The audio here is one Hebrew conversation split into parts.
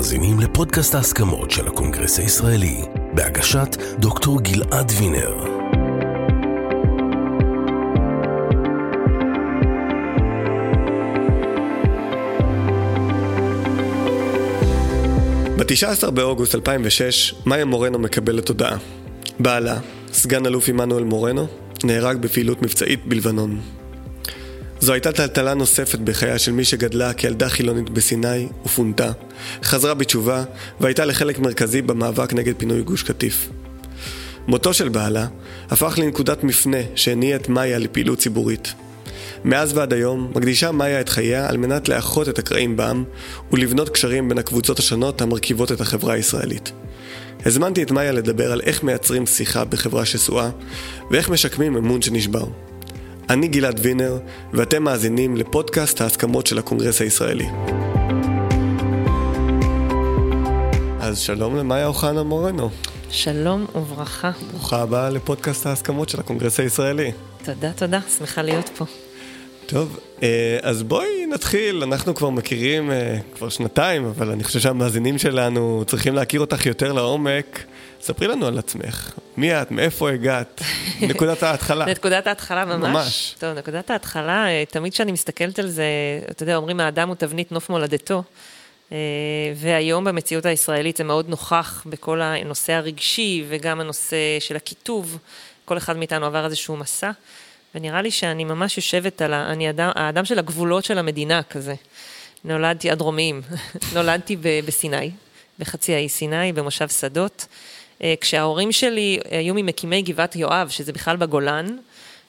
מאזינים לפודקאסט ההסכמות של הקונגרס הישראלי, בהגשת דוקטור גלעד וינר. ב-19 באוגוסט 2006, מאיה מורנו מקבלת הודעה. בעלה, סגן אלוף עמנואל מורנו, נהרג בפעילות מבצעית בלבנון. זו הייתה טלטלה נוספת בחייה של מי שגדלה כילדה חילונית בסיני ופונתה, חזרה בתשובה והייתה לחלק מרכזי במאבק נגד פינוי גוש קטיף. מותו של בעלה הפך לנקודת מפנה שהניעה את מאיה לפעילות ציבורית. מאז ועד היום מקדישה מאיה את חייה על מנת לאחות את הקרעים בעם ולבנות קשרים בין הקבוצות השונות המרכיבות את החברה הישראלית. הזמנתי את מאיה לדבר על איך מייצרים שיחה בחברה שסועה ואיך משקמים אמון שנשבר. אני גלעד וינר, ואתם מאזינים לפודקאסט ההסכמות של הקונגרס הישראלי. אז שלום למאיה אוחנה מורנו. שלום וברכה. ברוכה הבאה לפודקאסט ההסכמות של הקונגרס הישראלי. תודה, תודה, שמחה להיות פה. טוב, אה, אז בואי נתחיל, אנחנו כבר מכירים אה, כבר שנתיים, אבל אני חושב שהמאזינים שלנו צריכים להכיר אותך יותר לעומק. ספרי לנו על עצמך, מי את, מאיפה הגעת, נקודת ההתחלה. נקודת ההתחלה ממש. ממש. טוב, נקודת ההתחלה, אה, תמיד כשאני מסתכלת על זה, אתה יודע, אומרים האדם הוא תבנית נוף מולדתו. והיום במציאות הישראלית זה מאוד נוכח בכל הנושא הרגשי וגם הנושא של הקיטוב. כל אחד מאיתנו עבר איזשהו מסע. ונראה לי שאני ממש יושבת על ה... אני אדם, האדם של הגבולות של המדינה כזה. נולדתי הדרומיים, נולדתי בסיני, בחצי האי סיני, במושב שדות. אה, כשההורים שלי היו ממקימי גבעת יואב, שזה בכלל בגולן,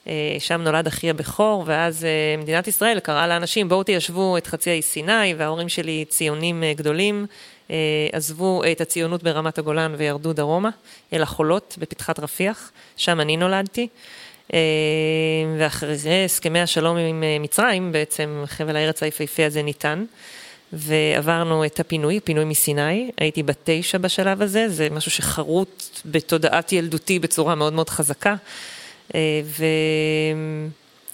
אה, שם נולד אחי הבכור, ואז אה, מדינת ישראל קראה לאנשים, בואו תיישבו את חצי האי סיני, וההורים שלי ציונים גדולים, עזבו את הציונות ברמת הגולן וירדו דרומה, אל החולות בפתחת רפיח, שם אני נולדתי. אה, ואחרי זה הסכמי השלום עם אה, מצרים, בעצם חבל הארץ היפהפה הזה ניתן. ועברנו את הפינוי, פינוי מסיני, הייתי בת תשע בשלב הזה, זה משהו שחרוט בתודעת ילדותי בצורה מאוד מאוד חזקה. אה,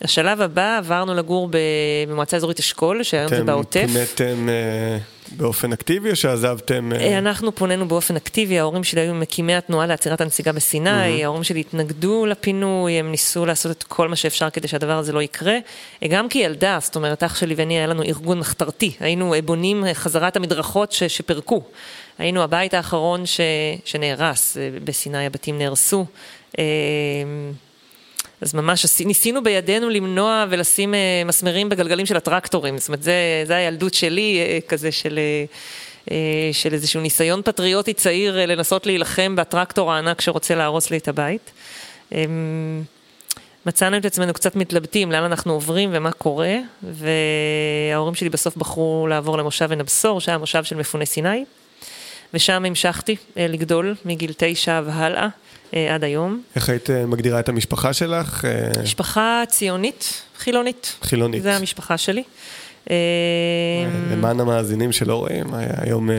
והשלב הבא, עברנו לגור במועצה אזורית אשכול, שהיום זה בעוטף. אתם פיניתם באופן אקטיבי או שעזבתם? אה? אה, אנחנו פונינו באופן אקטיבי, ההורים שלי היו מקימי התנועה לעצירת הנסיגה בסיני, mm-hmm. ההורים שלי התנגדו לפינוי, הם ניסו לעשות את כל מה שאפשר כדי שהדבר הזה לא יקרה. אה, גם כילדה, זאת אומרת, אח שלי ואני, היה לנו ארגון מחתרתי, היינו בונים חזרת המדרכות ש, שפרקו. היינו הבית האחרון ש, שנהרס, בסיני הבתים נהרסו. אז ממש ניסינו בידינו למנוע ולשים אה, מסמרים בגלגלים של הטרקטורים, זאת אומרת, זה, זה הילדות שלי, אה, כזה של, אה, של איזשהו ניסיון פטריוטי צעיר לנסות להילחם בטרקטור הענק שרוצה להרוס לי את הבית. אמ, מצאנו את עצמנו קצת מתלבטים לאן אנחנו עוברים ומה קורה, וההורים שלי בסוף בחרו לעבור למושב עין הבשור, שהיה מושב של מפוני סיני, ושם המשכתי לגדול מגיל תשע והלאה. אה, עד היום. איך היית אה, מגדירה את המשפחה שלך? אה, משפחה ציונית, חילונית. חילונית. זה המשפחה שלי. למען המאזינים שלא רואים, היום...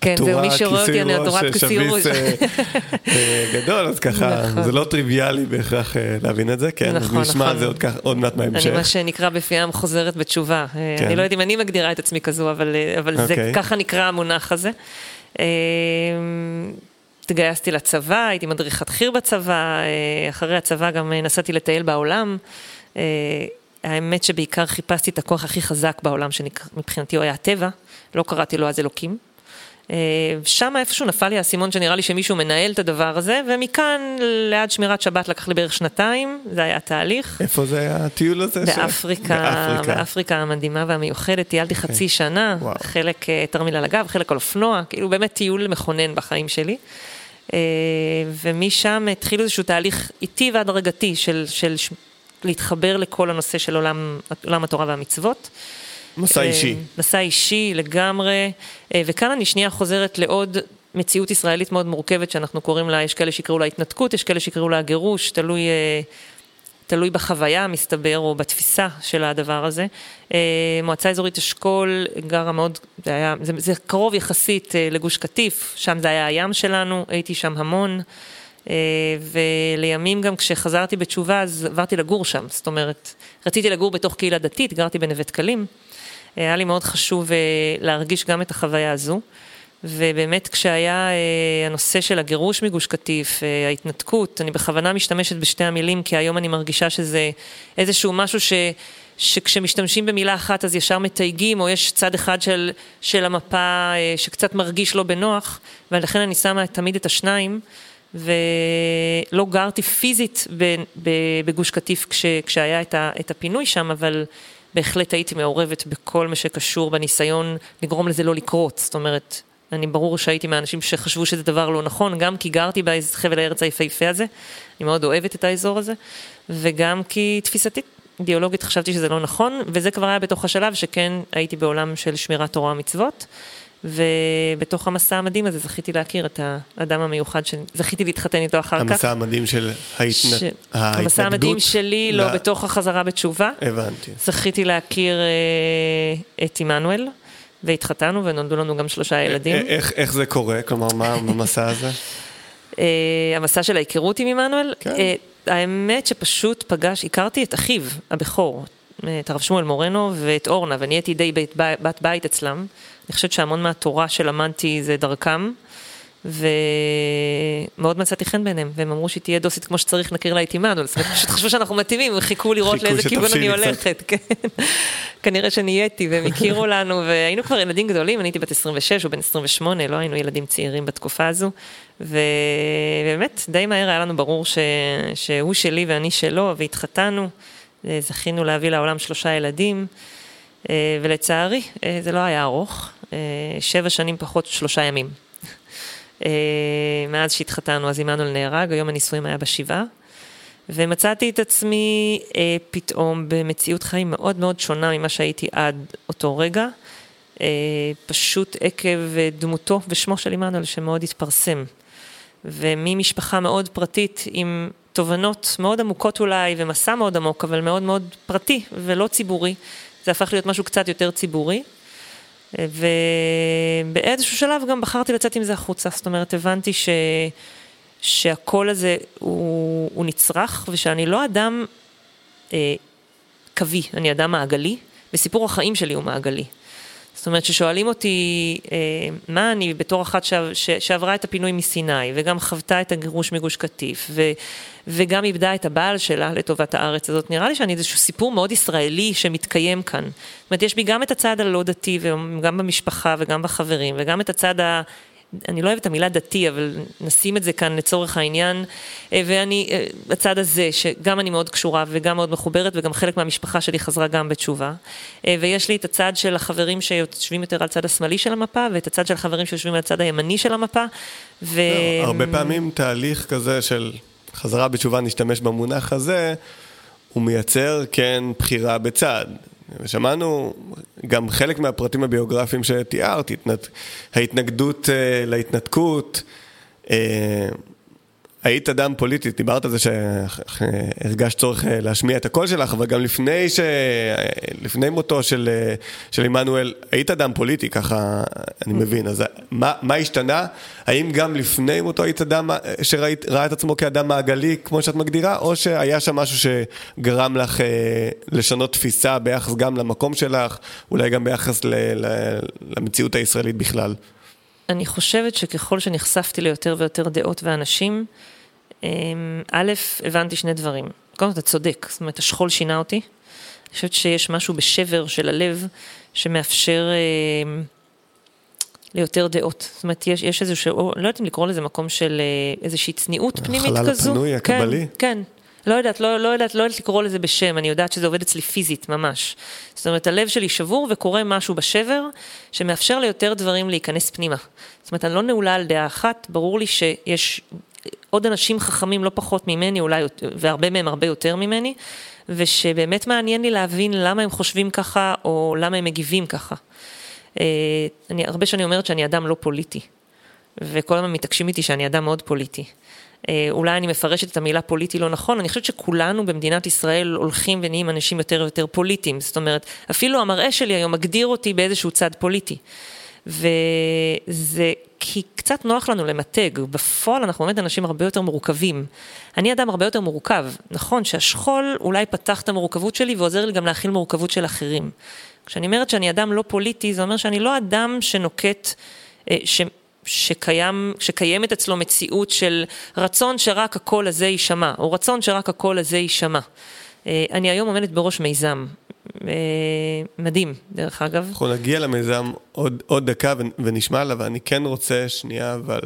כן, זהו, מי שרואה אותי, אני עטורת כיסוי ראש. גדול, אז ככה, נכון. זה לא טריוויאלי בהכרח להבין את זה, כן, נכון, נשמע על נכון. זה עוד מעט מההמשך. אני מה שנקרא בפי העם חוזרת בתשובה. כן. אני לא יודעת אם אני מגדירה את עצמי כזו, אבל זה אוקיי. ככה נקרא המונח הזה. התגייסתי לצבא, הייתי מדריכת חי"ר בצבא, אה, אחרי הצבא גם אה, נסעתי לטייל בעולם. אה, האמת שבעיקר חיפשתי את הכוח הכי חזק בעולם, שמבחינתי הוא היה הטבע, לא קראתי לו אז אלוקים. שם איפשהו נפל לי האסימון שנראה לי שמישהו מנהל את הדבר הזה, ומכאן ליד שמירת שבת לקח לי בערך שנתיים, זה היה התהליך. איפה זה היה הטיול הזה? באפריקה, באפריקה, באפריקה המדהימה והמיוחדת, טיילתי okay. אוקיי. חצי שנה, וואו. חלק תרמיל על הגב, חלק על אופנוע, כאילו באמת טיול מכונן בחיים שלי. אה, ומשם התחיל איזשהו תהליך איטי והדרגתי של, של להתחבר לכל הנושא של עולם, עולם התורה והמצוות. מסע אישי. אה, מסע אישי לגמרי, אה, וכאן אני שנייה חוזרת לעוד מציאות ישראלית מאוד מורכבת שאנחנו קוראים לה, יש כאלה שיקראו לה התנתקות, יש כאלה שיקראו לה גירוש, תלוי תלוי בחוויה, מסתבר, או בתפיסה של הדבר הזה. אה, מועצה אזורית אשכול גרה מאוד, זה היה, זה, זה קרוב יחסית אה, לגוש קטיף, שם זה היה הים שלנו, הייתי שם המון. אה, ולימים גם כשחזרתי בתשובה, אז עברתי לגור שם. זאת אומרת, רציתי לגור בתוך קהילה דתית, גרתי בנווה דקלים. היה לי מאוד חשוב להרגיש גם את החוויה הזו. ובאמת כשהיה אה, הנושא של הגירוש מגוש קטיף, אה, ההתנתקות, אני בכוונה משתמשת בשתי המילים, כי היום אני מרגישה שזה איזשהו משהו ש... שכשמשתמשים במילה אחת אז ישר מתייגים, או יש צד אחד של, של המפה אה, שקצת מרגיש לא בנוח, ולכן אני שמה תמיד את השניים, ולא גרתי פיזית בגוש קטיף כש, כשהיה את, ה, את הפינוי שם, אבל בהחלט הייתי מעורבת בכל מה שקשור בניסיון לגרום לזה לא לקרות. זאת אומרת, אני ברור שהייתי מהאנשים שחשבו שזה דבר לא נכון, גם כי גרתי בחבל הארץ היפהפה הזה, אני מאוד אוהבת את האזור הזה, וגם כי תפיסתית, אידיאולוגית חשבתי שזה לא נכון, וזה כבר היה בתוך השלב שכן הייתי בעולם של שמירת תורה ומצוות. ובתוך המסע המדהים הזה זכיתי להכיר את האדם המיוחד שזכיתי להתחתן איתו אחר המסע כך. המסע המדהים של ההתנ... ש... ההתנגדות? המסע המדהים שלי, לא, ל... בתוך החזרה בתשובה. הבנתי. זכיתי להכיר אה, את עמנואל, והתחתנו ונולדו לנו גם שלושה אה, ילדים. אה, איך, איך זה קורה? כלומר, מה המסע הזה? אה, המסע של ההיכרות עם עמנואל? כן. האמת שפשוט פגש, הכרתי את אחיו הבכור, את הרב שמואל מורנו ואת אורנה, ונהייתי די בת, בת בית אצלם. אני חושבת שהמון מהתורה שלמדתי זה דרכם, ומאוד מצאתי חן בעיניהם, והם אמרו שהיא תהיה דוסית כמו שצריך, נכיר לה את זאת אומרת, פשוט חשבו שאנחנו מתאימים, הם חיכו לראות לאיזה כיוון אני הולכת, כן. כנראה שנהייתי, והם הכירו לנו, והיינו כבר ילדים גדולים, אני הייתי בת 26 או בן 28, לא היינו ילדים צעירים בתקופה הזו, ובאמת, די מהר היה לנו ברור ש... שהוא שלי ואני שלו, והתחתנו, זכינו להביא לעולם שלושה ילדים. אה, ולצערי, אה, זה לא היה ארוך, אה, שבע שנים פחות שלושה ימים. מאז שהתחתנו, אז עמנואל נהרג, היום הנישואים היה בשבעה. ומצאתי את עצמי אה, פתאום במציאות חיים מאוד מאוד שונה ממה שהייתי עד אותו רגע, אה, פשוט עקב דמותו ושמו של עמנואל שמאוד התפרסם. וממשפחה מאוד פרטית עם תובנות מאוד עמוקות אולי, ומסע מאוד עמוק, אבל מאוד מאוד פרטי ולא ציבורי, זה הפך להיות משהו קצת יותר ציבורי. ובאיזשהו שלב גם בחרתי לצאת עם זה החוצה, זאת אומרת, הבנתי ש... שהקול הזה הוא, הוא נצרך, ושאני לא אדם אה, קווי, אני אדם מעגלי, וסיפור החיים שלי הוא מעגלי. זאת אומרת, ששואלים אותי אה, מה אני בתור אחת ש, ש, שעברה את הפינוי מסיני, וגם חוותה את הגירוש מגוש קטיף, ו, וגם איבדה את הבעל שלה לטובת הארץ הזאת, נראה לי שאני איזשהו סיפור מאוד ישראלי שמתקיים כאן. זאת אומרת, יש בי גם את הצד הלא דתי, וגם במשפחה וגם בחברים, וגם את הצד ה... אני לא אוהבת את המילה דתי, אבל נשים את זה כאן לצורך העניין. אה, ואני, אה, הצד הזה, שגם אני מאוד קשורה וגם מאוד מחוברת, וגם חלק מהמשפחה שלי חזרה גם בתשובה. אה, ויש לי את הצד של החברים שיושבים יותר על הצד השמאלי של המפה, ואת הצד של החברים שיושבים על הצד הימני של המפה. ו... לא, הרבה פעמים תהליך כזה של חזרה בתשובה, נשתמש במונח הזה, הוא מייצר, כן, בחירה בצד. ושמענו גם חלק מהפרטים הביוגרפיים שתיארת, ההתנגדות אה, להתנתקות, אה, היית אדם פוליטי, דיברת על זה שהרגשת צורך אה, להשמיע את הקול שלך, אבל גם לפני, ש... לפני מותו של, אה, של עמנואל, היית אדם פוליטי, ככה אני מבין. אז מה, מה השתנה? האם גם לפני מותו היית אדם שראה את עצמו כאדם מעגלי, כמו שאת מגדירה, או שהיה שם משהו שגרם לך אה, לשנות תפיסה ביחס גם למקום שלך, אולי גם ביחס. ל... למציאות הישראלית בכלל? אני חושבת שככל שנחשפתי ליותר ויותר דעות ואנשים, אמ, א', הבנתי שני דברים. קודם כל, אתה צודק, זאת אומרת, השכול שינה אותי. אני חושבת שיש משהו בשבר של הלב שמאפשר אה, ליותר דעות. זאת אומרת, יש, יש איזשהו, לא יודעת אם לקרוא לזה מקום של אה, איזושהי צניעות פנימית כזו. החלל הפנוי, הקבלי. כן, כן. לא יודעת, לא, לא יודעת, לא יודעת לקרוא לזה בשם, אני יודעת שזה עובד אצלי פיזית, ממש. זאת אומרת, הלב שלי שבור וקורה משהו בשבר, שמאפשר ליותר דברים להיכנס פנימה. זאת אומרת, אני לא נעולה על דעה אחת, ברור לי שיש עוד אנשים חכמים לא פחות ממני, אולי, והרבה מהם הרבה יותר ממני, ושבאמת מעניין לי להבין למה הם חושבים ככה, או למה הם מגיבים ככה. אה, אני הרבה שנים אומרת שאני אדם לא פוליטי, וכל הזמן מתעקשים איתי שאני אדם מאוד פוליטי. אה, אולי אני מפרשת את המילה פוליטי לא נכון, אני חושבת שכולנו במדינת ישראל הולכים ונהיים אנשים יותר ויותר פוליטיים. זאת אומרת, אפילו המראה שלי היום מגדיר אותי באיזשהו צד פוליטי. וזה כי קצת נוח לנו למתג, בפועל אנחנו באמת אנשים הרבה יותר מורכבים. אני אדם הרבה יותר מורכב, נכון שהשכול אולי פתח את המורכבות שלי ועוזר לי גם להכיל מורכבות של אחרים. כשאני אומרת שאני אדם לא פוליטי, זה אומר שאני לא אדם שנוקט ש, שקיים, שקיימת אצלו מציאות של רצון שרק הקול הזה יישמע, או רצון שרק הקול הזה יישמע. אני היום עומדת בראש מיזם, מדהים, דרך אגב. אנחנו נגיע למיזם עוד, עוד דקה ונשמע עליו, ואני כן רוצה שנייה, אבל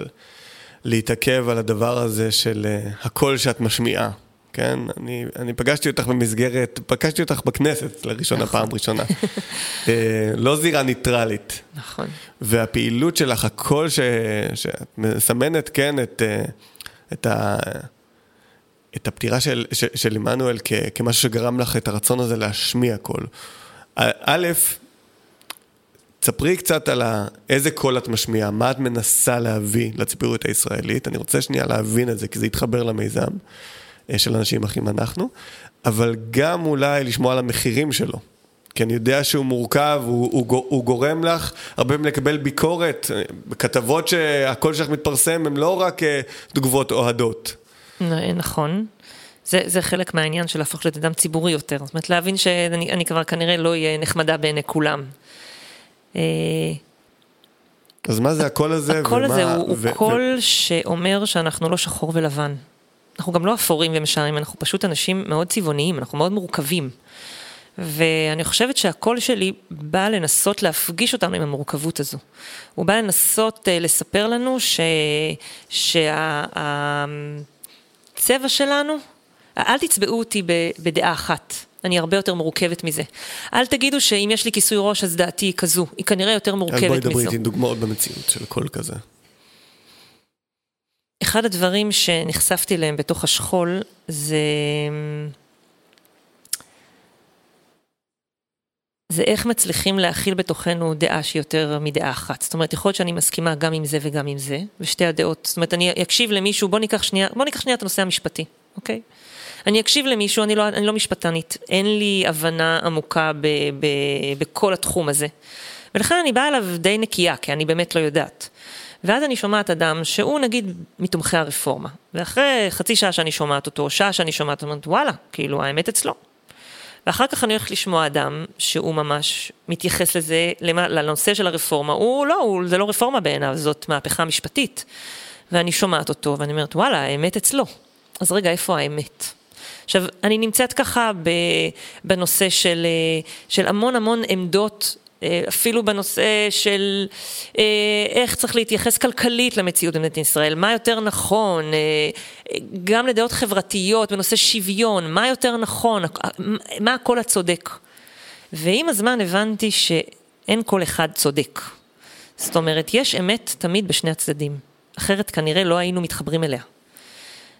להתעכב על הדבר הזה של הקול שאת משמיעה. כן? אני, אני פגשתי אותך במסגרת, פגשתי אותך בכנסת לראשונה, נכון. פעם ראשונה. אה, לא זירה ניטרלית. נכון. והפעילות שלך, הקול ש, שאת מסמנת, כן, את, אה, את, ה, את הפטירה של, של עמנואל כ, כמשהו שגרם לך את הרצון הזה להשמיע קול. א', תספרי קצת על איזה קול את משמיעה, מה את מנסה להביא לציבוריות הישראלית. אני רוצה שנייה להבין את זה, כי זה יתחבר למיזם. אה, של אנשים אחים אנחנו, אבל גם אולי לשמוע על המחירים שלו. כי אני יודע שהוא מורכב, הוא, הוא, הוא גורם לך הרבה פעמים לקבל ביקורת. כתבות שהקול שלך מתפרסם הן לא רק אה, תגובות אוהדות. נכון. זה, זה חלק מהעניין של להפוך להיות אדם ציבורי יותר. זאת אומרת, להבין שאני כבר כנראה לא אהיה נחמדה בעיני כולם. אה, אז מה זה הקול הזה? הקול הזה הוא, ו- הוא קול שאומר שאנחנו לא שחור ולבן. אנחנו גם לא אפורים ומשערים, אנחנו פשוט אנשים מאוד צבעוניים, אנחנו מאוד מורכבים. ואני חושבת שהקול שלי בא לנסות להפגיש אותנו עם המורכבות הזו. הוא בא לנסות uh, לספר לנו שהצבע שה, שלנו, אל תצבעו אותי בדעה אחת. אני הרבה יותר מורכבת מזה. אל תגידו שאם יש לי כיסוי ראש אז דעתי היא כזו, היא כנראה יותר מורכבת מזו. אז בואי דברי איתי דוגמאות במציאות של קול כזה. אחד הדברים שנחשפתי אליהם בתוך השכול זה... זה איך מצליחים להכיל בתוכנו דעה שהיא יותר מדעה אחת. זאת אומרת, יכול להיות שאני מסכימה גם עם זה וגם עם זה, ושתי הדעות. זאת אומרת, אני אקשיב למישהו, בוא ניקח שנייה, בוא ניקח שנייה את הנושא המשפטי, אוקיי? אני אקשיב למישהו, אני לא, אני לא משפטנית, אין לי הבנה עמוקה ב, ב, בכל התחום הזה. ולכן אני באה אליו די נקייה, כי אני באמת לא יודעת. ואז אני שומעת אדם שהוא נגיד מתומכי הרפורמה, ואחרי חצי שעה שאני שומעת אותו, שעה שאני שומעת אותו, וואלה, כאילו האמת אצלו. ואחר כך אני הולכת לשמוע אדם שהוא ממש מתייחס לזה, לנושא של הרפורמה, הוא לא, הוא, זה לא רפורמה בעיניו, זאת מהפכה משפטית. ואני שומעת אותו ואני אומרת, וואלה, האמת אצלו. אז רגע, איפה האמת? עכשיו, אני נמצאת ככה בנושא של, אה, של המון המון עמדות אפילו בנושא של אה, איך צריך להתייחס כלכלית למציאות במדינת ישראל, מה יותר נכון, אה, גם לדעות חברתיות בנושא שוויון, מה יותר נכון, מה הקול הצודק. ועם הזמן הבנתי שאין קול אחד צודק. זאת אומרת, יש אמת תמיד בשני הצדדים, אחרת כנראה לא היינו מתחברים אליה.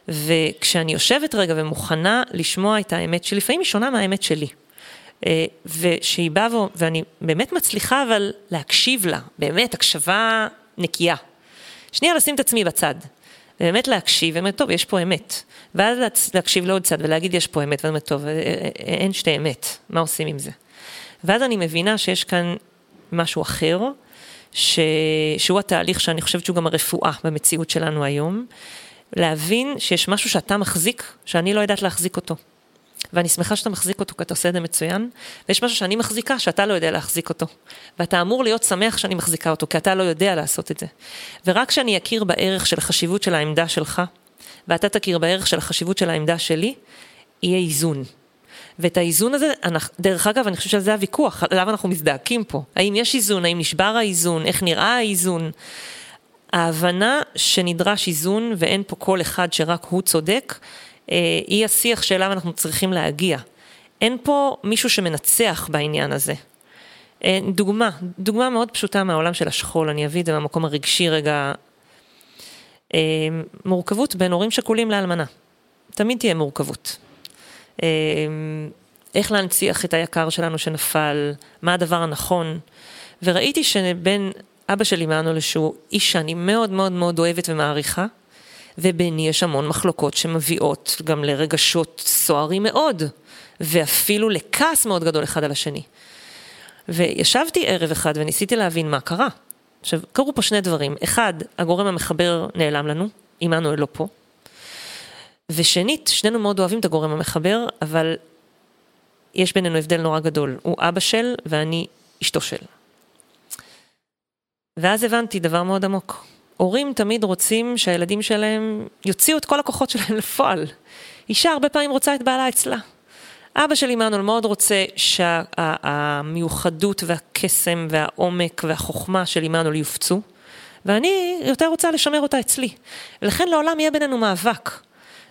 וכשאני יושבת רגע ומוכנה לשמוע את האמת שלפעמים היא שונה מהאמת שלי. אה, ושהיא באה, ואני באמת מצליחה אבל להקשיב לה, באמת, הקשבה נקייה. שנייה לשים את עצמי בצד, ובאמת להקשיב, ואומרת, טוב, יש פה אמת. ואז להקשיב לעוד צד ולהגיד, יש פה אמת, ואני אומרת, טוב, אה, אה, אין שתי אמת, מה עושים עם זה? ואז אני מבינה שיש כאן משהו אחר, ש... שהוא התהליך שאני חושבת שהוא גם הרפואה במציאות שלנו היום, להבין שיש משהו שאתה מחזיק, שאני לא יודעת להחזיק אותו. ואני שמחה שאתה מחזיק אותו, כי אתה עושה את זה מצוין, ויש משהו שאני מחזיקה שאתה לא יודע להחזיק אותו. ואתה אמור להיות שמח שאני מחזיקה אותו, כי אתה לא יודע לעשות את זה. ורק כשאני אכיר בערך של החשיבות של העמדה שלך, ואתה תכיר בערך של החשיבות של העמדה שלי, יהיה איזון. ואת האיזון הזה, דרך אגב, אני חושבת שזה הוויכוח, עליו אנחנו מזדעקים פה. האם יש איזון, האם נשבר האיזון, איך נראה האיזון. ההבנה שנדרש איזון ואין פה כל אחד שרק הוא צודק, היא השיח שאליו אנחנו צריכים להגיע. אין פה מישהו שמנצח בעניין הזה. אה, דוגמה, דוגמה מאוד פשוטה מהעולם של השכול, אני אביא את זה מהמקום הרגשי רגע. אה, מורכבות בין הורים שכולים לאלמנה. תמיד תהיה מורכבות. איך להנציח את היקר שלנו שנפל, מה הדבר הנכון. וראיתי שבין אבא שלי מענו שהוא איש שאני מאוד מאוד מאוד אוהבת ומעריכה, וביני יש המון מחלוקות שמביאות גם לרגשות סוערים מאוד, ואפילו לכעס מאוד גדול אחד על השני. וישבתי ערב אחד וניסיתי להבין מה קרה. עכשיו, קרו פה שני דברים. אחד, הגורם המחבר נעלם לנו, עמנואל לא פה. ושנית, שנינו מאוד אוהבים את הגורם המחבר, אבל יש בינינו הבדל נורא גדול. הוא אבא של ואני אשתו של. ואז הבנתי דבר מאוד עמוק. הורים תמיד רוצים שהילדים שלהם יוציאו את כל הכוחות שלהם לפועל. אישה הרבה פעמים רוצה את בעלה אצלה. אבא של עמנואל מאוד רוצה שהמיוחדות והקסם והעומק והחוכמה של עמנואל יופצו, ואני יותר רוצה לשמר אותה אצלי. ולכן לעולם יהיה בינינו מאבק.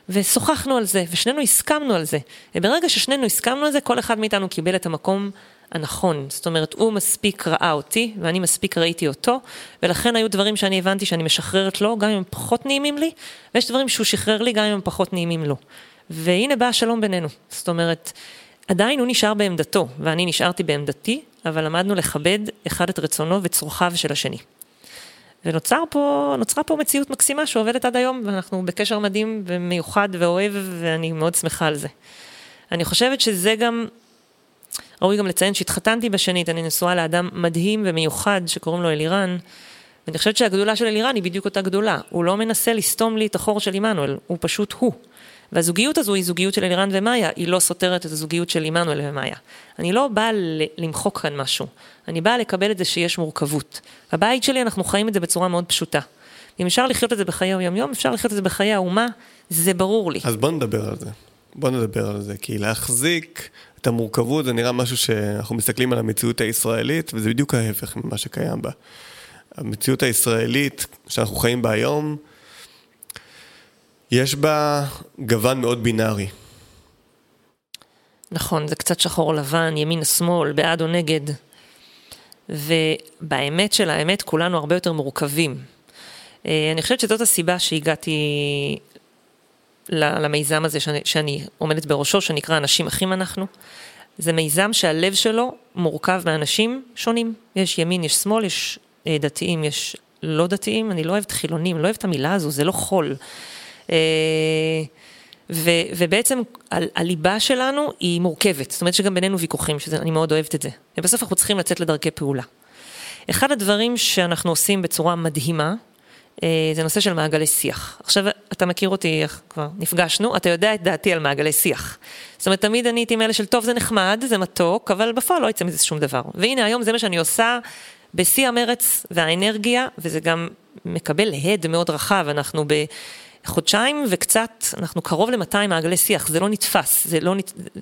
ושוחחנו על זה, ושנינו הסכמנו על זה. וברגע ששנינו הסכמנו על זה, כל אחד מאיתנו קיבל את המקום הנכון. זאת אומרת, הוא מספיק ראה אותי, ואני מספיק ראיתי אותו, ולכן היו דברים שאני הבנתי שאני משחררת לו, גם אם הם פחות נעימים לי, ויש דברים שהוא שחרר לי, גם אם הם פחות נעימים לו. והנה בא השלום בינינו. זאת אומרת, עדיין הוא נשאר בעמדתו, ואני נשארתי בעמדתי, אבל למדנו לכבד אחד את רצונו וצורכיו של השני. ונוצרה פה, פה מציאות מקסימה שעובדת עד היום, ואנחנו בקשר מדהים ומיוחד ואוהב, ואני מאוד שמחה על זה. אני חושבת שזה גם, ראוי גם לציין שהתחתנתי בשנית, אני נשואה לאדם מדהים ומיוחד שקוראים לו אלירן, ואני חושבת שהגדולה של אלירן היא בדיוק אותה גדולה. הוא לא מנסה לסתום לי את החור של עמנואל, הוא פשוט הוא. והזוגיות הזו היא זוגיות של אלירן ומאיה, היא לא סותרת את הזוגיות של עמנואל ומאיה. אני לא באה למחוק כאן משהו, אני באה לקבל את זה שיש מורכבות. בבית שלי אנחנו חיים את זה בצורה מאוד פשוטה. אם אפשר לחיות את זה בחיי היום-יום, אפשר לחיות את זה בחיי האומה, זה ברור לי. אז בוא נדבר על זה. בוא נדבר על זה, כי להחזיק את המורכבות זה נראה משהו שאנחנו מסתכלים על המציאות הישראלית, וזה בדיוק ההפך ממה שקיים בה. המציאות הישראלית שאנחנו חיים בה היום, יש בה גוון מאוד בינארי. נכון, זה קצת שחור לבן, ימין שמאל, בעד או נגד. ובאמת של האמת, כולנו הרבה יותר מורכבים. אה, אני חושבת שזאת הסיבה שהגעתי למיזם הזה שאני, שאני עומדת בראשו, שנקרא אנשים אחים אנחנו. זה מיזם שהלב שלו מורכב מאנשים שונים. יש ימין, יש שמאל, יש אה, דתיים, יש לא דתיים. אני לא אוהבת חילונים, לא אוהבת המילה הזו, זה לא חול. אה, ו, ובעצם ה, הליבה שלנו היא מורכבת, זאת אומרת שגם בינינו ויכוחים, שאני מאוד אוהבת את זה. ובסוף אנחנו צריכים לצאת לדרכי פעולה. אחד הדברים שאנחנו עושים בצורה מדהימה, זה נושא של מעגלי שיח. עכשיו, אתה מכיר אותי, כבר נפגשנו, אתה יודע את דעתי על מעגלי שיח. זאת אומרת, תמיד אני הייתי מאלה של טוב, זה נחמד, זה מתוק, אבל בפועל לא יצא מזה שום דבר. והנה, היום זה מה שאני עושה בשיא המרץ והאנרגיה, וזה גם מקבל הד מאוד רחב, אנחנו ב... חודשיים וקצת, אנחנו קרוב ל-200 מעגלי שיח, זה לא נתפס, זה, לא,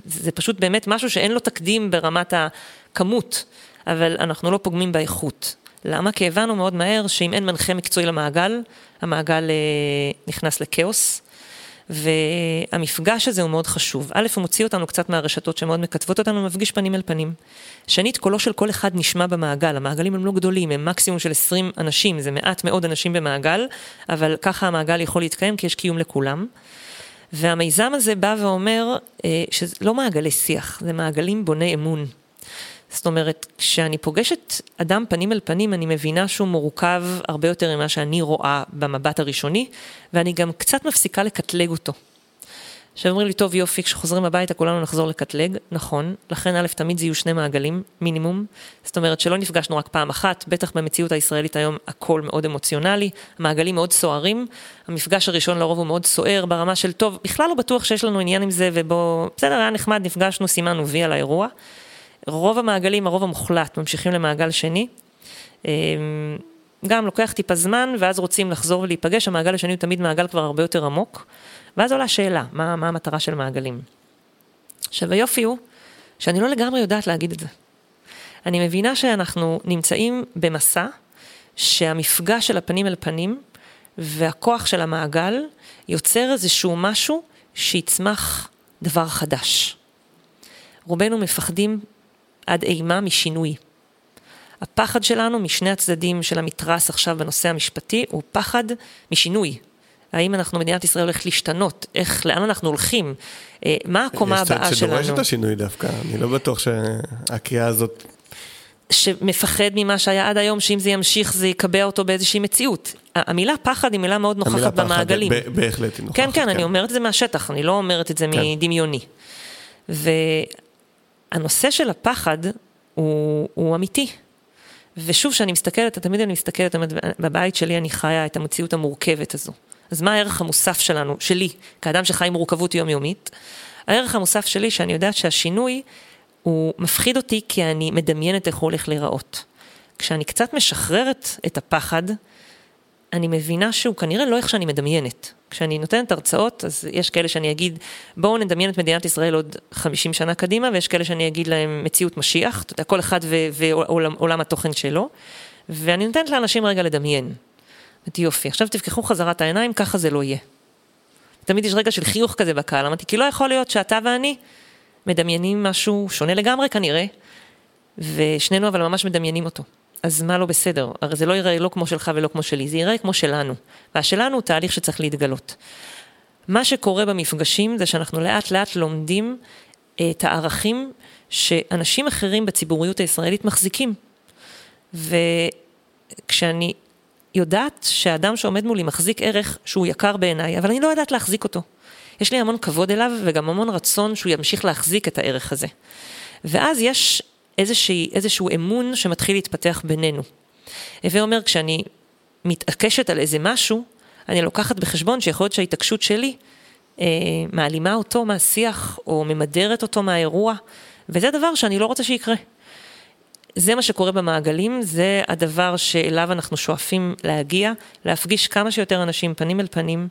זה פשוט באמת משהו שאין לו תקדים ברמת הכמות, אבל אנחנו לא פוגמים באיכות. למה? כי הבנו מאוד מהר שאם אין מנחה מקצועי למעגל, המעגל אה, נכנס לכאוס. והמפגש הזה הוא מאוד חשוב. א', הוא מוציא אותנו קצת מהרשתות שמאוד מכתבות אותנו, מפגיש פנים אל פנים. שנית, קולו של כל אחד נשמע במעגל, המעגלים הם לא גדולים, הם מקסימום של 20 אנשים, זה מעט מאוד אנשים במעגל, אבל ככה המעגל יכול להתקיים כי יש קיום לכולם. והמיזם הזה בא ואומר אה, שזה לא מעגלי שיח, זה מעגלים בוני אמון. זאת אומרת, כשאני פוגשת אדם פנים אל פנים, אני מבינה שהוא מורכב הרבה יותר ממה שאני רואה במבט הראשוני, ואני גם קצת מפסיקה לקטלג אותו. עכשיו אומרים לי, טוב יופי, כשחוזרים הביתה כולנו נחזור לקטלג, נכון, לכן א', תמיד זה יהיו שני מעגלים, מינימום, זאת אומרת שלא נפגשנו רק פעם אחת, בטח במציאות הישראלית היום הכל מאוד אמוציונלי, המעגלים מאוד סוערים, המפגש הראשון לרוב הוא מאוד סוער ברמה של טוב, בכלל לא בטוח שיש לנו עניין עם זה ובוא, בסדר, היה נחמד, נפגשנו, סימנו וי על האירוע. רוב המעגלים, הרוב המוחלט, ממשיכים למעגל שני. אמ, גם לוקח טיפה זמן, ואז רוצים לחזור ולהיפגש, המעגל השני הוא תמיד מעגל כבר הרבה יותר עמוק. ואז עולה שאלה, מה, מה המטרה של מעגלים? עכשיו היופי הוא, שאני לא לגמרי יודעת להגיד את זה. אני מבינה שאנחנו נמצאים במסע, שהמפגש של הפנים אל פנים, והכוח של המעגל, יוצר איזשהו משהו שיצמח דבר חדש. רובנו מפחדים עד אימה משינוי. הפחד שלנו משני הצדדים של המתרס עכשיו בנושא המשפטי הוא פחד משינוי. האם אנחנו, מדינת ישראל הולכת להשתנות? איך, לאן אנחנו הולכים? אה, מה הקומה הבאה שלנו? יש צד שדורש את השינוי דווקא, אני לא בטוח שהקריאה הזאת... שמפחד ממה שהיה עד היום, שאם זה ימשיך זה יקבע אותו באיזושהי מציאות. המילה פחד היא מילה מאוד נוכחת המילה במעגלים. המילה פחד, בהחלט היא נוכחת. כן, כן, כן, אני אומרת את זה מהשטח, אני לא אומרת את זה כן. מדמיוני. והנושא של הפחד הוא, הוא אמיתי. ושוב, כשאני מסתכלת, תמיד אני מסתכלת, בבית שלי אני חיה את המציאות המורכבת הזו. אז מה הערך המוסף שלנו, שלי, כאדם שחי עם מורכבות יומיומית? הערך המוסף שלי, שאני יודעת שהשינוי, הוא מפחיד אותי כי אני מדמיינת איך הוא הולך להיראות. כשאני קצת משחררת את הפחד, אני מבינה שהוא כנראה לא איך שאני מדמיינת. כשאני נותנת הרצאות, אז יש כאלה שאני אגיד, בואו נדמיין את מדינת ישראל עוד 50 שנה קדימה, ויש כאלה שאני אגיד להם מציאות משיח, אתה יודע, כל אחד ועולם התוכן שלו, ואני נותנת לאנשים רגע לדמיין. אמרתי, יופי, עכשיו תפקחו חזרה את העיניים, ככה זה לא יהיה. תמיד יש רגע של חיוך כזה בקהל, אמרתי, כי לא יכול להיות שאתה ואני מדמיינים משהו שונה לגמרי כנראה, ושנינו אבל ממש מדמיינים אותו. אז מה לא בסדר? הרי זה לא ייראה לא כמו שלך ולא כמו שלי, זה ייראה כמו שלנו. והשלנו הוא תהליך שצריך להתגלות. מה שקורה במפגשים זה שאנחנו לאט לאט לומדים אה, את הערכים שאנשים אחרים בציבוריות הישראלית מחזיקים. וכשאני יודעת שהאדם שעומד מולי מחזיק ערך שהוא יקר בעיניי, אבל אני לא יודעת להחזיק אותו. יש לי המון כבוד אליו וגם המון רצון שהוא ימשיך להחזיק את הערך הזה. ואז יש איזושהי, איזשהו אמון שמתחיל להתפתח בינינו. הווה אומר, כשאני מתעקשת על איזה משהו, אני לוקחת בחשבון שיכול להיות שההתעקשות שלי אה, מעלימה אותו מהשיח, או ממדרת אותו מהאירוע, וזה דבר שאני לא רוצה שיקרה. זה מה שקורה במעגלים, זה הדבר שאליו אנחנו שואפים להגיע, להפגיש כמה שיותר אנשים פנים אל פנים,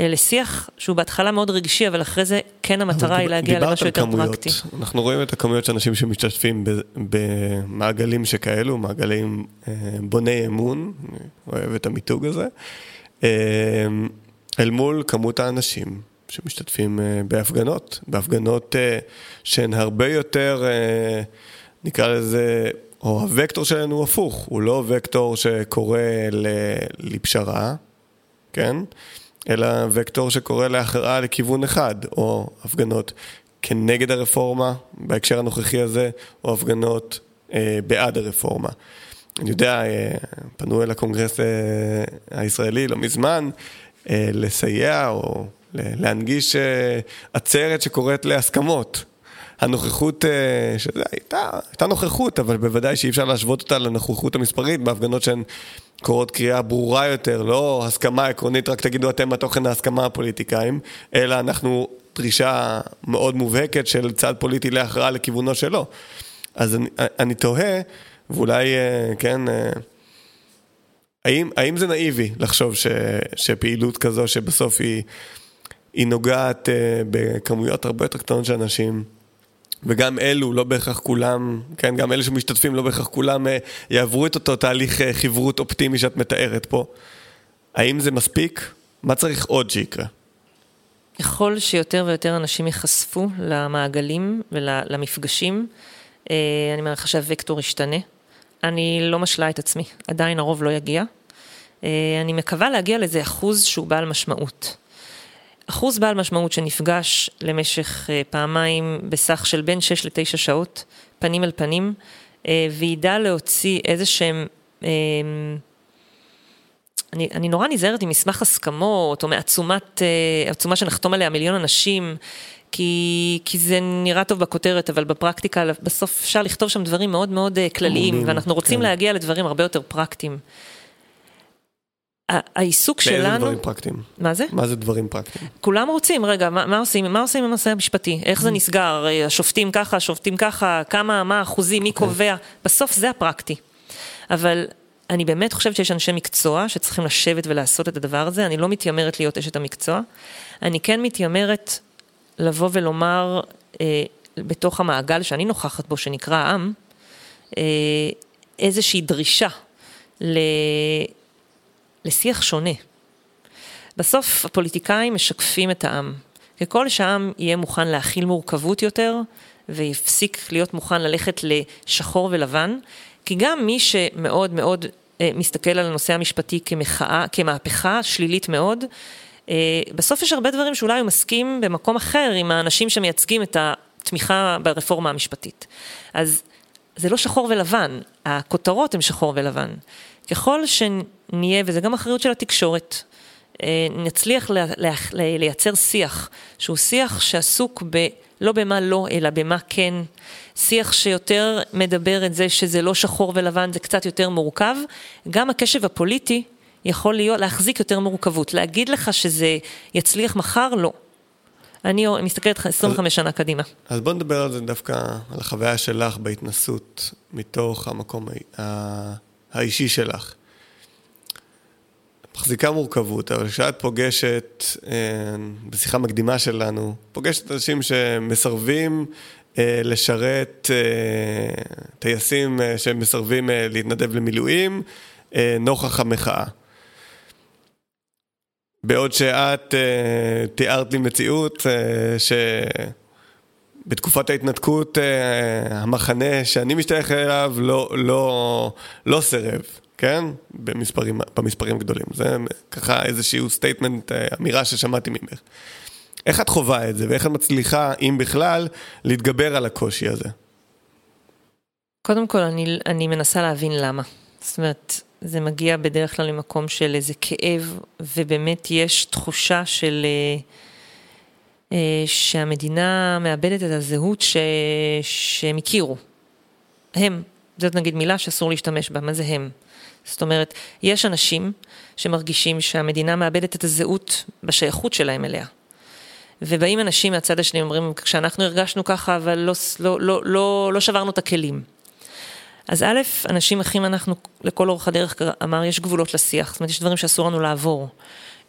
לשיח שהוא בהתחלה מאוד רגשי, אבל אחרי זה כן המטרה היא להגיע למשהו יותר כמויות. פרקטי. אנחנו רואים את הכמויות של אנשים שמשתתפים במעגלים שכאלו, מעגלים אה, בוני אמון, אני אוהב את המיתוג הזה, אה, אל מול כמות האנשים שמשתתפים בהפגנות, בהפגנות שהן הרבה יותר, נקרא לזה, או הוקטור שלנו הוא הפוך, הוא לא וקטור שקורא לפשרה, כן? אלא וקטור שקורא להכרעה לכיוון אחד, או הפגנות כנגד הרפורמה, בהקשר הנוכחי הזה, או הפגנות אה, בעד הרפורמה. אני יודע, אה, פנו אל הקונגרס אה, הישראלי לא מזמן, אה, לסייע או להנגיש אה, עצרת שקוראת להסכמות. הנוכחות, אה, שזה הייתה, הייתה נוכחות, אבל בוודאי שאי אפשר להשוות אותה לנוכחות המספרית בהפגנות שהן קורות קריאה ברורה יותר, לא הסכמה עקרונית, רק תגידו אתם מה תוכן ההסכמה הפוליטיקאים, אלא אנחנו דרישה מאוד מובהקת של צד פוליטי להכרעה לכיוונו שלו. אז אני, אני תוהה, ואולי, אה, כן, אה, האם, האם זה נאיבי לחשוב ש, שפעילות כזו שבסוף היא, היא נוגעת בכמויות הרבה יותר קטנות של אנשים, וגם אלו, לא בהכרח כולם, כן, גם אלה שמשתתפים, לא בהכרח כולם אה, יעברו את אותו תהליך אה, חברות אופטימי שאת מתארת פה. האם זה מספיק? מה צריך עוד שיקרה? ככל שיותר ויותר אנשים ייחשפו למעגלים ולמפגשים, אה, אני מעריכה שהווקטור ישתנה. אני לא משלה את עצמי, עדיין הרוב לא יגיע. אני מקווה להגיע לאיזה אחוז שהוא בעל משמעות. אחוז בעל משמעות שנפגש למשך אה, פעמיים בסך של בין 6 ל-9 שעות, פנים אל פנים, אה, וידע להוציא איזה שהם... אה, אני, אני נורא נזהרת עם מסמך הסכמות, או מעצומת, עצומה שנחתום עליה מיליון אנשים, כי, כי זה נראה טוב בכותרת, אבל בפרקטיקה בסוף אפשר לכתוב שם דברים מאוד מאוד כלליים, ואנחנו רוצים כן. להגיע לדברים הרבה יותר פרקטיים. העיסוק שלנו... באיזה דברים פרקטיים? מה זה? מה זה דברים פרקטיים? כולם רוצים, רגע, מה, מה עושים? מה עושים עם הנושא המשפטי? איך זה mm. נסגר? השופטים ככה, השופטים ככה, כמה, מה האחוזים, מי. אוקיי. קובע? בסוף זה הפרקטי. אבל אני באמת חושבת שיש אנשי מקצוע שצריכים לשבת ולעשות את הדבר הזה, אני לא מתיימרת להיות אשת המקצוע. אני כן מתיימרת לבוא ולומר, אה, בתוך המעגל שאני נוכחת בו, שנקרא העם, אה, איזושהי דרישה ל... לשיח שונה. בסוף הפוליטיקאים משקפים את העם. ככל שהעם יהיה מוכן להכיל מורכבות יותר, ויפסיק להיות מוכן ללכת לשחור ולבן, כי גם מי שמאוד מאוד אה, מסתכל על הנושא המשפטי כמחאה, כמהפכה שלילית מאוד, אה, בסוף יש הרבה דברים שאולי הוא מסכים במקום אחר עם האנשים שמייצגים את התמיכה ברפורמה המשפטית. אז זה לא שחור ולבן, הכותרות הן שחור ולבן. ככל שנהיה, וזה גם אחריות של התקשורת, אה, נצליח לייצר שיח, שהוא שיח שעסוק ב... לא במה לא, אלא במה כן. שיח שיותר מדבר את זה שזה לא שחור ולבן, זה קצת יותר מורכב. גם הקשב הפוליטי יכול להיות, להחזיק יותר מורכבות. להגיד לך שזה יצליח מחר, לא. אני מסתכלת 25 שנה קדימה. אז בוא נדבר על זה דווקא, על החוויה שלך בהתנסות מתוך המקום האישי שלך. מחזיקה מורכבות, אבל כשאת פוגשת, אה, בשיחה מקדימה שלנו, פוגשת אנשים שמסרבים אה, לשרת אה, טייסים שמסרבים להתנדב למילואים נוכח המחאה. בעוד שאת תיארת לי מציאות שבתקופת ההתנתקות המחנה שאני משתייך אליו לא, לא, לא סירב. כן? במספרים, במספרים גדולים. זה ככה איזשהו statement, אה, אמירה ששמעתי ממך. איך את חווה את זה, ואיך את מצליחה, אם בכלל, להתגבר על הקושי הזה? קודם כל, אני, אני מנסה להבין למה. זאת אומרת, זה מגיע בדרך כלל למקום של איזה כאב, ובאמת יש תחושה של... אה, אה, שהמדינה מאבדת את הזהות ש... שהם הכירו. הם, זאת נגיד מילה שאסור להשתמש בה, מה זה הם? זאת אומרת, יש אנשים שמרגישים שהמדינה מאבדת את הזהות בשייכות שלהם אליה. ובאים אנשים מהצד השני, אומרים, כשאנחנו הרגשנו ככה, אבל לא, לא, לא, לא, לא שברנו את הכלים. אז א', אנשים אחים אנחנו, לכל אורך הדרך אמר, יש גבולות לשיח, זאת אומרת, יש דברים שאסור לנו לעבור.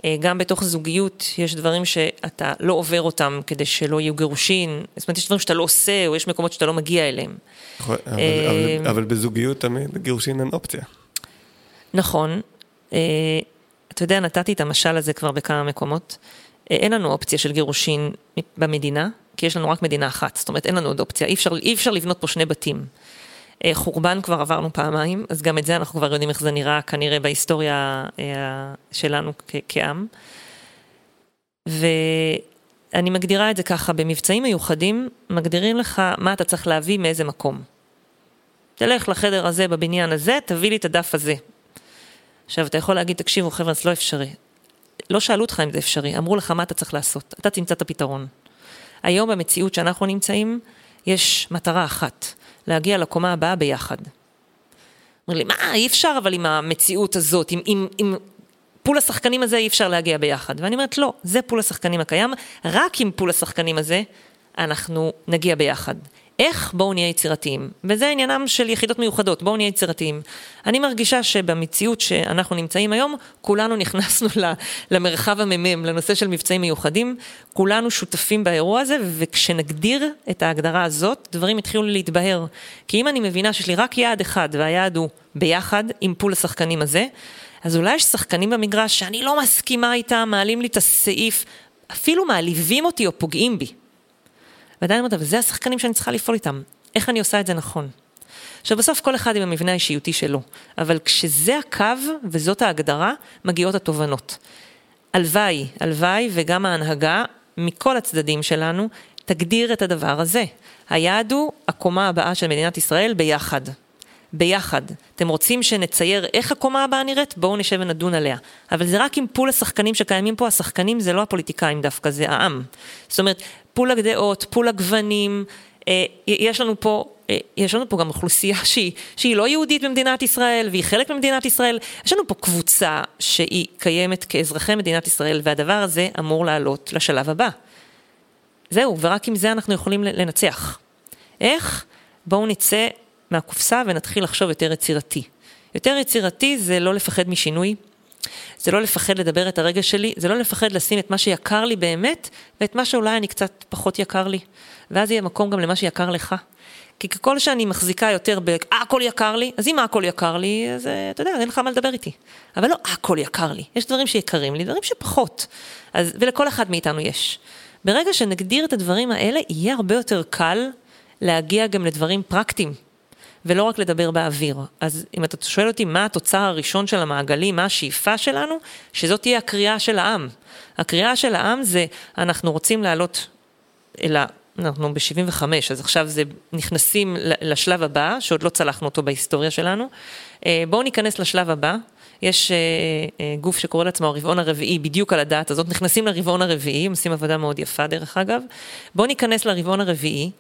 אה, גם בתוך זוגיות יש דברים שאתה לא עובר אותם כדי שלא יהיו גירושין, זאת אומרת, יש דברים שאתה לא עושה, או יש מקומות שאתה לא מגיע אליהם. אבל, אבל, אה, אבל בזוגיות תמיד גירושין אין אופציה. נכון. אה, אתה יודע, נתתי את המשל הזה כבר בכמה מקומות. אין לנו אופציה של גירושין במדינה, כי יש לנו רק מדינה אחת. זאת אומרת, אין לנו עוד אופציה. אי אפשר, אי אפשר לבנות פה שני בתים. אה, חורבן כבר עברנו פעמיים, אז גם את זה אנחנו כבר יודעים איך זה נראה כנראה בהיסטוריה שלנו כעם. ואני מגדירה את זה ככה, במבצעים מיוחדים, מגדירים לך מה אתה צריך להביא מאיזה מקום. תלך לחדר הזה בבניין הזה, תביא לי את הדף הזה. עכשיו, אתה יכול להגיד, תקשיבו, חבר'ה, זה לא אפשרי. לא שאלו אותך אם זה אפשרי, אמרו לך מה אתה צריך לעשות, אתה תמצא את הפתרון. היום במציאות שאנחנו נמצאים, יש מטרה אחת, להגיע לקומה הבאה ביחד. אומר לי, מה, אי אפשר אבל עם המציאות הזאת, עם, עם, עם pool השחקנים הזה אי אפשר להגיע ביחד. ואני אומרת, לא, זה pool השחקנים הקיים, רק עם pool השחקנים הזה אנחנו נגיע ביחד. איך? בואו נהיה יצירתיים. וזה עניינם של יחידות מיוחדות, בואו נהיה יצירתיים. אני מרגישה שבמציאות שאנחנו נמצאים היום, כולנו נכנסנו למרחב הממם, לנושא של מבצעים מיוחדים, כולנו שותפים באירוע הזה, וכשנגדיר את ההגדרה הזאת, דברים יתחילו להתבהר. כי אם אני מבינה שיש לי רק יעד אחד, והיעד הוא ביחד עם פול השחקנים הזה, אז אולי יש שחקנים במגרש שאני לא מסכימה איתם, מעלים לי את הסעיף, אפילו מעליבים אותי או פוגעים בי. ועדיין אומרת, וזה השחקנים שאני צריכה לפעול איתם. איך אני עושה את זה נכון? עכשיו בסוף כל אחד עם המבנה האישיותי שלו, אבל כשזה הקו וזאת ההגדרה, מגיעות התובנות. הלוואי, הלוואי וגם ההנהגה מכל הצדדים שלנו תגדיר את הדבר הזה. היעד הוא הקומה הבאה של מדינת ישראל ביחד. ביחד. אתם רוצים שנצייר איך הקומה הבאה נראית? בואו נשב ונדון עליה. אבל זה רק עם פול השחקנים שקיימים פה, השחקנים זה לא הפוליטיקאים דווקא, זה העם. זאת אומרת, פול הדעות, פול הגוונים, אה, יש לנו פה, אה, יש לנו פה גם אוכלוסייה שהיא, שהיא לא יהודית במדינת ישראל והיא חלק ממדינת ישראל. יש לנו פה קבוצה שהיא קיימת כאזרחי מדינת ישראל והדבר הזה אמור לעלות לשלב הבא. זהו, ורק עם זה אנחנו יכולים לנצח. איך? בואו נצא מהקופסה ונתחיל לחשוב יותר יצירתי. יותר יצירתי זה לא לפחד משינוי, זה לא לפחד לדבר את הרגש שלי, זה לא לפחד לשים את מה שיקר לי באמת, ואת מה שאולי אני קצת פחות יקר לי. ואז יהיה מקום גם למה שיקר לך. כי ככל שאני מחזיקה יותר ב, אה, הכל יקר לי, אז אם הכל יקר לי, אז אה, אתה יודע, אין לך מה לדבר איתי. אבל לא, הכל יקר לי. יש דברים שיקרים לי, דברים שפחות. אז, ולכל אחד מאיתנו יש. ברגע שנגדיר את הדברים האלה, יהיה הרבה יותר קל להגיע גם לדברים פרקטיים. ולא רק לדבר באוויר. אז אם אתה שואל אותי מה התוצר הראשון של המעגלים, מה השאיפה שלנו, שזאת תהיה הקריאה של העם. הקריאה של העם זה, אנחנו רוצים לעלות אל ה... אנחנו ב-75, אז עכשיו זה נכנסים לשלב הבא, שעוד לא צלחנו אותו בהיסטוריה שלנו. אה, בואו ניכנס לשלב הבא. יש אה, אה, גוף שקורא לעצמו הרבעון הרביעי, בדיוק על הדעת הזאת, נכנסים לרבעון הרביעי, הם עושים עבודה מאוד יפה דרך אגב. בואו ניכנס לרבעון הרביעי,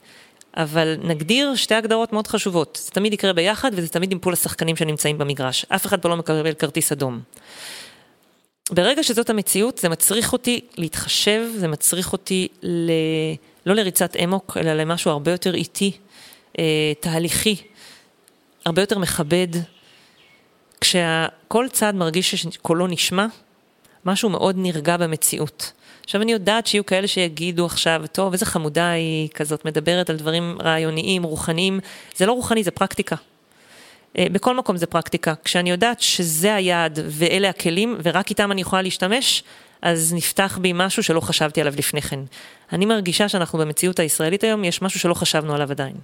אבל נגדיר שתי הגדרות מאוד חשובות. זה תמיד יקרה ביחד וזה תמיד עם פול השחקנים שנמצאים במגרש. אף אחד פה לא מקבל כרטיס אדום. ברגע שזאת המציאות, זה מצריך אותי להתחשב, זה מצריך אותי ל... לא לריצת אמוק, אלא למשהו הרבה יותר איטי, אה, תהליכי, הרבה יותר מכבד, כשכל צד מרגיש שקולו נשמע, משהו מאוד נרגע במציאות. עכשיו אני יודעת שיהיו כאלה שיגידו עכשיו, טוב, איזה חמודה היא כזאת, מדברת על דברים רעיוניים, רוחניים, זה לא רוחני, זה פרקטיקה. אה, בכל מקום זה פרקטיקה. כשאני יודעת שזה היעד ואלה הכלים, ורק איתם אני יכולה להשתמש, אז נפתח בי משהו שלא חשבתי עליו לפני כן. אני מרגישה שאנחנו במציאות הישראלית היום, יש משהו שלא חשבנו עליו עדיין.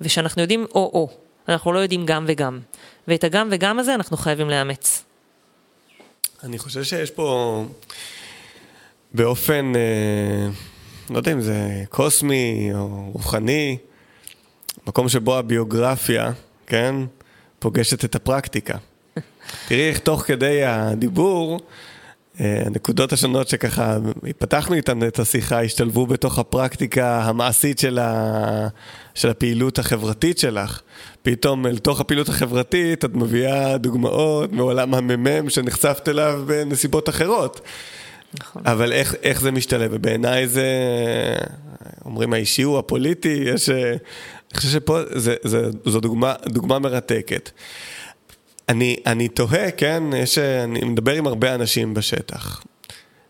ושאנחנו יודעים או-או, אנחנו לא יודעים גם וגם. ואת הגם וגם הזה אנחנו חייבים לאמץ. אני חושב שיש פה באופן, אה, לא יודע אם זה קוסמי או רוחני, מקום שבו הביוגרפיה, כן, פוגשת את הפרקטיקה. תראי איך תוך כדי הדיבור, אה, הנקודות השונות שככה פתחנו איתן את השיחה השתלבו בתוך הפרקטיקה המעשית של, ה... של הפעילות החברתית שלך. פתאום אל תוך הפעילות החברתית את מביאה דוגמאות מעולם הממ"מ שנחשפת אליו בנסיבות אחרות. נכון. אבל איך, איך זה משתלב? ובעיניי זה, אומרים האישי הוא הפוליטי, יש... אני חושב שפה זה, זה, זו דוגמה, דוגמה מרתקת. אני, אני תוהה, כן, יש, אני מדבר עם הרבה אנשים בשטח,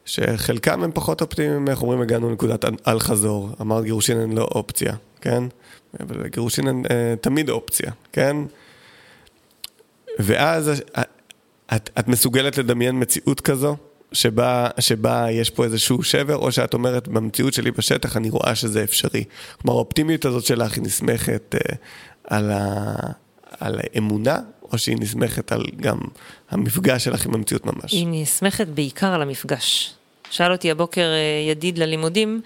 שחלקם הם פחות אופטימיים, איך אומרים, הגענו לנקודת אל חזור, אמרת גירושין הן לא אופציה, כן? אבל גירושין הן אה, תמיד אופציה, כן? ואז את, את מסוגלת לדמיין מציאות כזו, שבה, שבה יש פה איזשהו שבר, או שאת אומרת, במציאות שלי בשטח אני רואה שזה אפשרי. כלומר, האופטימיות הזאת שלך היא נסמכת אה, על, ה, על האמונה, או שהיא נסמכת על גם המפגש שלך עם המציאות ממש? היא נסמכת בעיקר על המפגש. שאל אותי הבוקר אה, ידיד ללימודים,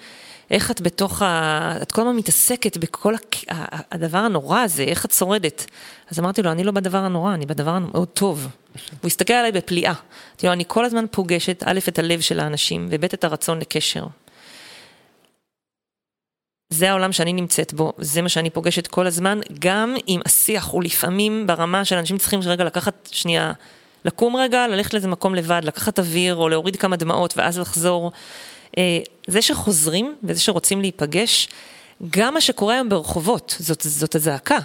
איך את בתוך ה... את כל הזמן מתעסקת בכל הדבר הנורא הזה, איך את שורדת? אז אמרתי לו, אני לא בדבר הנורא, אני בדבר המאוד טוב. הוא הסתכל עליי בפליאה. אמרתי לו, אני כל הזמן פוגשת, א', את הלב של האנשים, וב', את הרצון לקשר. זה העולם שאני נמצאת בו, זה מה שאני פוגשת כל הזמן, גם אם השיח הוא לפעמים ברמה של אנשים צריכים רגע לקחת שנייה, לקום רגע, ללכת לאיזה מקום לבד, לקחת אוויר או להוריד כמה דמעות ואז לחזור. אה, זה שחוזרים וזה שרוצים להיפגש, גם מה שקורה היום ברחובות, זאת, זאת הזעקה.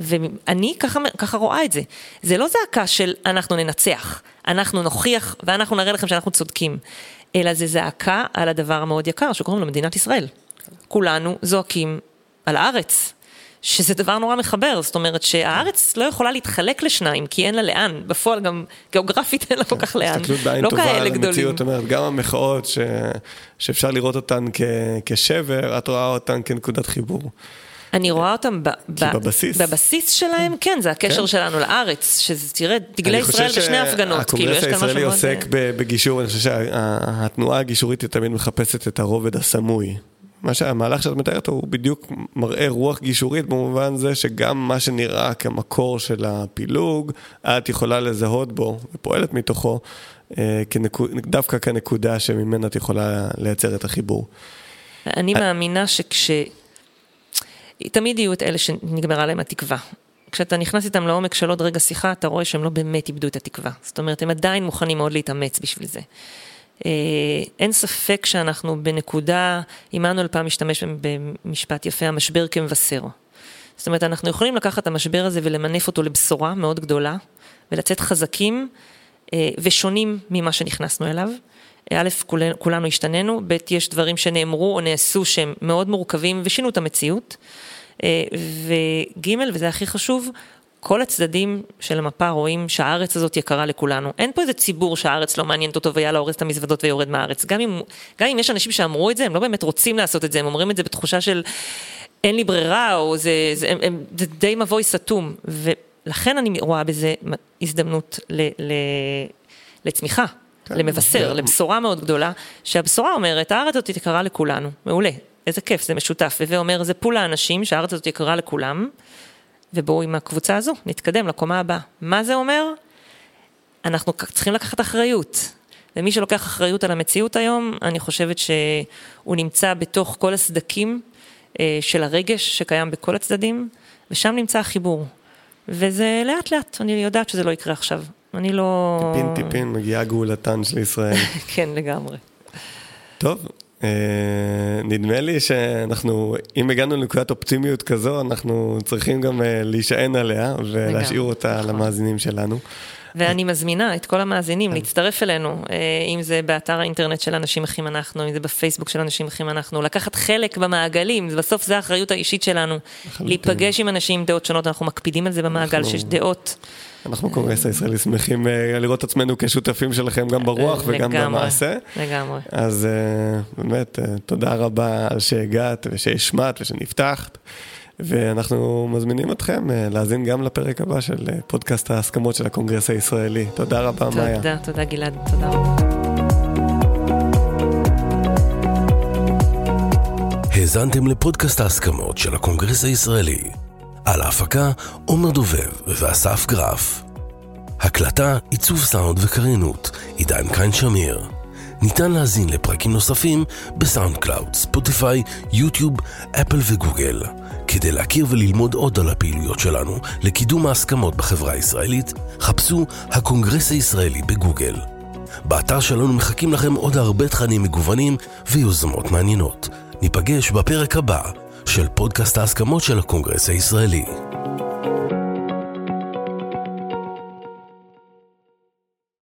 ואני ככה, ככה רואה את זה. זה לא זעקה של אנחנו ננצח, אנחנו נוכיח ואנחנו נראה לכם שאנחנו צודקים, אלא זה זעקה על הדבר המאוד יקר שקוראים לו מדינת ישראל. כולנו זועקים על הארץ, שזה דבר נורא מחבר, זאת אומרת שהארץ לא יכולה להתחלק לשניים, כי אין לה לאן, בפועל גם גיאוגרפית אין לה כל כך לאן, הסתכלות בעין לא טובה על המציאות, אומרת, גם המחאות ש... שאפשר לראות אותן כ... כשבר, את רואה אותן כנקודת חיבור. אני רואה אותם ב- ב- בבסיס. בבסיס שלהם, כן, זה הקשר כן. שלנו לארץ, שזה, תראה, דגלי ישראל בשני הפגנות, כאילו, יש כאן משהו מאוד... הקונגרס הישראלי עוסק בגישור, אני חושב שהתנועה הגישורית היא תמיד מחפשת את הרובד הסמוי. מה שהמהלך שאת מתארת הוא בדיוק מראה רוח גישורית במובן זה שגם מה שנראה כמקור של הפילוג, את יכולה לזהות בו ופועלת מתוכו אה, כנקוד, דווקא כנקודה שממנה את יכולה לייצר את החיבור. אני מאמינה שכש... תמיד יהיו את אלה שנגמרה להם התקווה. כשאתה נכנס איתם לעומק של עוד רגע שיחה, אתה רואה שהם לא באמת איבדו את התקווה. זאת אומרת, הם עדיין מוכנים מאוד להתאמץ בשביל זה. אה, אין ספק שאנחנו בנקודה, עמנואל פעם משתמש במשפט יפה, המשבר כמבשר. זאת אומרת, אנחנו יכולים לקחת את המשבר הזה ולמנף אותו לבשורה מאוד גדולה, ולצאת חזקים אה, ושונים ממה שנכנסנו אליו. א', כולנו השתננו, ב', יש דברים שנאמרו או נעשו שהם מאוד מורכבים ושינו את המציאות. אה, וג', וזה הכי חשוב, כל הצדדים של המפה רואים שהארץ הזאת יקרה לכולנו. אין פה איזה ציבור שהארץ לא מעניינת אותו ויאללה הורס את המזוודות ויורד מהארץ. גם אם, גם אם יש אנשים שאמרו את זה, הם לא באמת רוצים לעשות את זה, הם אומרים את זה בתחושה של אין לי ברירה, או זה, זה, הם, הם, זה די מבוי סתום. ולכן אני רואה בזה הזדמנות ל, ל, לצמיחה. כן, למבשר, לבשורה מאוד גדולה, שהבשורה אומרת, הארץ הזאת יקרה לכולנו, מעולה, איזה כיף, זה משותף, הווה אומר, זה פול האנשים שהארץ הזאת יקרה לכולם, ובואו עם הקבוצה הזו, נתקדם לקומה הבאה. מה זה אומר? אנחנו צריכים לקחת אחריות. ומי שלוקח אחריות על המציאות היום, אני חושבת שהוא נמצא בתוך כל הסדקים אה, של הרגש שקיים בכל הצדדים, ושם נמצא החיבור. וזה לאט לאט, אני יודעת שזה לא יקרה עכשיו. אני לא... טיפין טיפין מגיעה גאולתן של ישראל. כן, לגמרי. טוב, נדמה לי שאנחנו, אם הגענו לנקודת אופטימיות כזו, אנחנו צריכים גם אה, להישען עליה ולהשאיר אותה נכון. למאזינים שלנו. ואני מזמינה את כל המאזינים כן. להצטרף אלינו, אה, אם זה באתר האינטרנט של אנשים אחים אנחנו, אם זה בפייסבוק של אנשים אחים אנחנו, לקחת חלק במעגלים, בסוף זה האחריות האישית שלנו, להיפגש עם אנשים עם דעות שונות, אנחנו מקפידים על זה במעגל שיש דעות. אנחנו בקונגרס הישראלי שמחים אה, לראות את עצמנו כשותפים שלכם גם ברוח וגם במעשה. לגמרי. אז באמת, תודה רבה על שהגעת ושהשמעת ושנפתחת. ואנחנו מזמינים אתכם אה, להאזין גם לפרק הבא של אה, פודקאסט ההסכמות של הקונגרס הישראלי. תודה רבה, תודה, מיה. תודה, תודה גלעד, תודה רבה. האזנתם לפודקאסט ההסכמות של הקונגרס הישראלי. על ההפקה עומר דובב ואסף גרף. הקלטה, עיצוב סאונד וקריינות, עידן קין שמיר. ניתן להזין לפרקים נוספים ב SoundCloud, ספוטיפיי, יוטיוב, אפל וגוגל. כדי להכיר וללמוד עוד על הפעילויות שלנו לקידום ההסכמות בחברה הישראלית, חפשו הקונגרס הישראלי בגוגל. באתר שלנו מחכים לכם עוד הרבה תכנים מגוונים ויוזמות מעניינות. ניפגש בפרק הבא של פודקאסט ההסכמות של הקונגרס הישראלי.